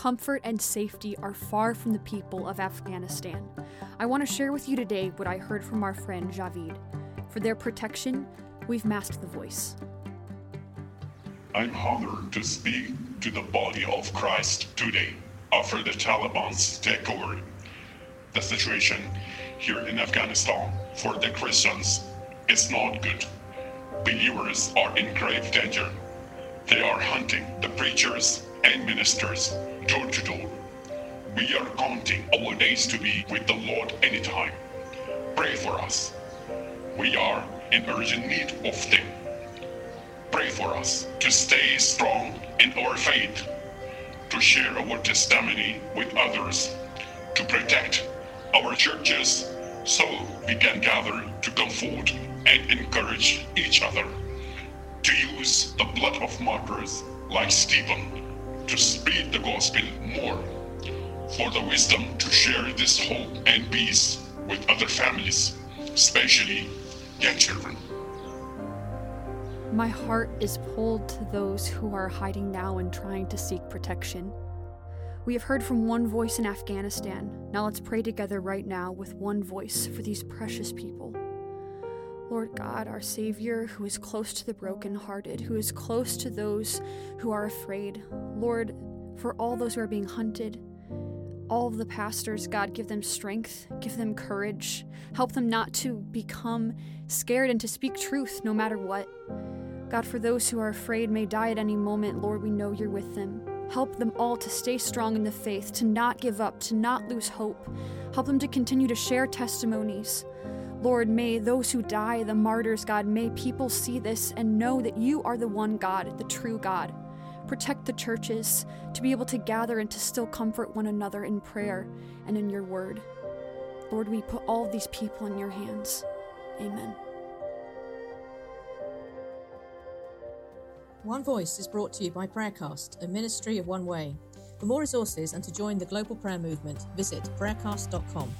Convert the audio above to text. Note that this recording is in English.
comfort and safety are far from the people of Afghanistan. I want to share with you today what I heard from our friend Javid. For their protection, we've masked the voice. I'm honored to speak to the body of Christ today after the Taliban's takeover. The situation here in Afghanistan for the Christians is not good. Believers are in grave danger. They are hunting the preachers and ministers door to door. We are counting our days to be with the Lord anytime. Pray for us. We are in urgent need of them. Pray for us to stay strong in our faith, to share our testimony with others, to protect our churches so we can gather to comfort and encourage each other, to use the blood of martyrs like Stephen to spread the gospel more, for the wisdom to share this hope and peace with other families, especially young children. My heart is pulled to those who are hiding now and trying to seek protection. We have heard from one voice in Afghanistan. Now let's pray together right now with one voice for these precious people. Lord God, our Savior, who is close to the brokenhearted, who is close to those who are afraid. Lord, for all those who are being hunted, all of the pastors, God, give them strength, give them courage, help them not to become scared and to speak truth no matter what. God, for those who are afraid may die at any moment, Lord, we know you're with them. Help them all to stay strong in the faith, to not give up, to not lose hope. Help them to continue to share testimonies. Lord, may those who die, the martyrs, God, may people see this and know that you are the one God, the true God. Protect the churches to be able to gather and to still comfort one another in prayer and in your word. Lord, we put all these people in your hands. Amen. One Voice is brought to you by Prayercast, a ministry of One Way. For more resources and to join the global prayer movement, visit prayercast.com.